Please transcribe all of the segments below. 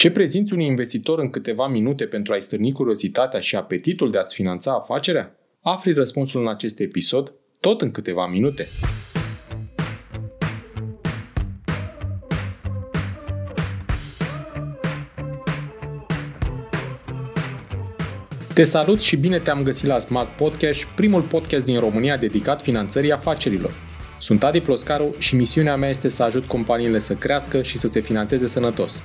Ce prezinți unui investitor în câteva minute pentru a-i stârni curiozitatea și apetitul de a-ți finanța afacerea? Afli răspunsul în acest episod, tot în câteva minute. Te salut și bine te-am găsit la Smart Podcast, primul podcast din România dedicat finanțării afacerilor. Sunt Adi Ploscaru și misiunea mea este să ajut companiile să crească și să se finanțeze sănătos.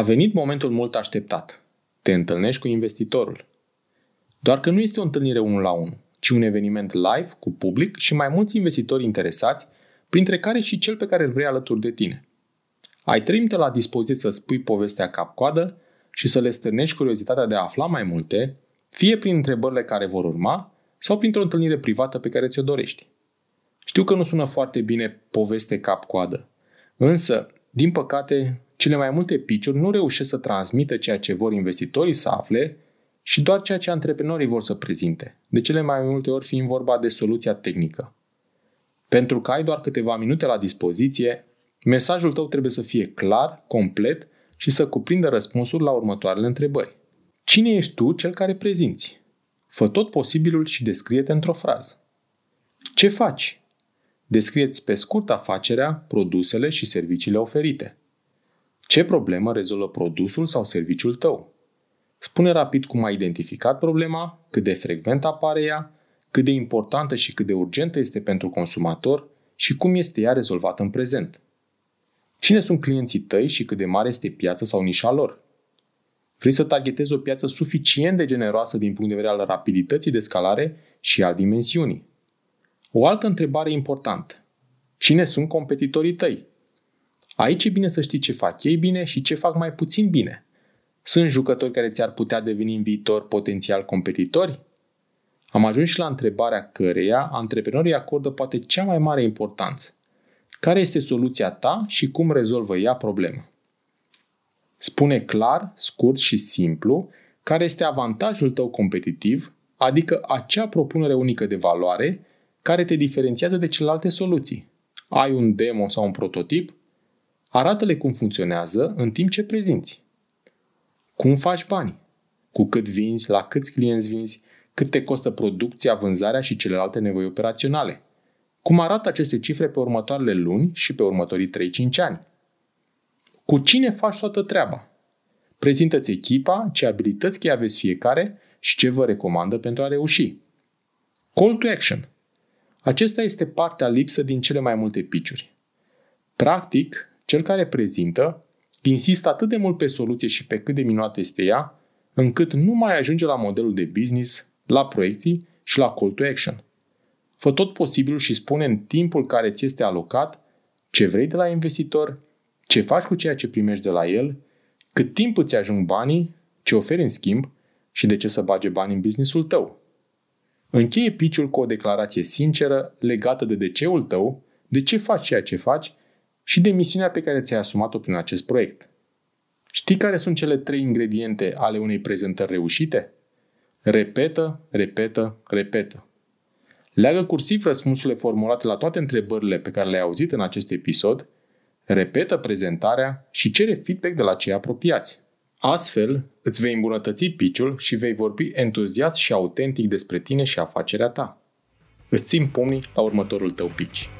A venit momentul mult așteptat. Te întâlnești cu investitorul. Doar că nu este o întâlnire unul la unul, ci un eveniment live cu public și mai mulți investitori interesați, printre care și cel pe care îl vrei alături de tine. Ai trei minute la dispoziție să spui povestea cap-coadă și să le stârnești curiozitatea de a afla mai multe, fie prin întrebările care vor urma, sau printr-o întâlnire privată pe care ți-o dorești. Știu că nu sună foarte bine poveste cap-coadă, însă, din păcate, cele mai multe pitch nu reușesc să transmită ceea ce vor investitorii să afle și doar ceea ce antreprenorii vor să prezinte, de cele mai multe ori fiind vorba de soluția tehnică. Pentru că ai doar câteva minute la dispoziție, mesajul tău trebuie să fie clar, complet și să cuprindă răspunsuri la următoarele întrebări. Cine ești tu cel care prezinți? Fă tot posibilul și descrie-te într-o frază. Ce faci? Descrieți pe scurt afacerea, produsele și serviciile oferite. Ce problemă rezolvă produsul sau serviciul tău? Spune rapid cum ai identificat problema, cât de frecvent apare ea, cât de importantă și cât de urgentă este pentru consumator și cum este ea rezolvată în prezent. Cine sunt clienții tăi și cât de mare este piața sau nișa lor? Vrei să targetezi o piață suficient de generoasă din punct de vedere al rapidității de scalare și al dimensiunii. O altă întrebare importantă. Cine sunt competitorii tăi? Aici e bine să știi ce fac ei bine și ce fac mai puțin bine. Sunt jucători care ți-ar putea deveni în viitor potențial competitori? Am ajuns și la întrebarea căreia antreprenorii acordă poate cea mai mare importanță. Care este soluția ta și cum rezolvă ea problema? Spune clar, scurt și simplu care este avantajul tău competitiv, adică acea propunere unică de valoare care te diferențiază de celelalte soluții. Ai un demo sau un prototip? Arată-le cum funcționează în timp ce prezinți. Cum faci bani? Cu cât vinzi, la câți clienți vinzi, cât te costă producția, vânzarea și celelalte nevoi operaționale. Cum arată aceste cifre pe următoarele luni și pe următorii 3-5 ani? Cu cine faci toată treaba? Prezintă-ți echipa, ce abilități cheie aveți fiecare și ce vă recomandă pentru a reuși. Call to action. Acesta este partea lipsă din cele mai multe piciuri. Practic, cel care prezintă insistă atât de mult pe soluție și pe cât de minunată este ea, încât nu mai ajunge la modelul de business, la proiecții și la call to action. Fă tot posibilul și spune în timpul care ți este alocat ce vrei de la investitor, ce faci cu ceea ce primești de la el, cât timp îți ajung banii, ce oferi în schimb și de ce să bage bani în businessul tău. Încheie piciul cu o declarație sinceră legată de de ceul tău, de ce faci ceea ce faci și de misiunea pe care ți-ai asumat-o prin acest proiect. Știi care sunt cele trei ingrediente ale unei prezentări reușite? Repetă, repetă, repetă. Leagă cursiv răspunsurile formulate la toate întrebările pe care le-ai auzit în acest episod, repetă prezentarea și cere feedback de la cei apropiați. Astfel, îți vei îmbunătăți piciul și vei vorbi entuziast și autentic despre tine și afacerea ta. Îți țin pumnii la următorul tău pitch.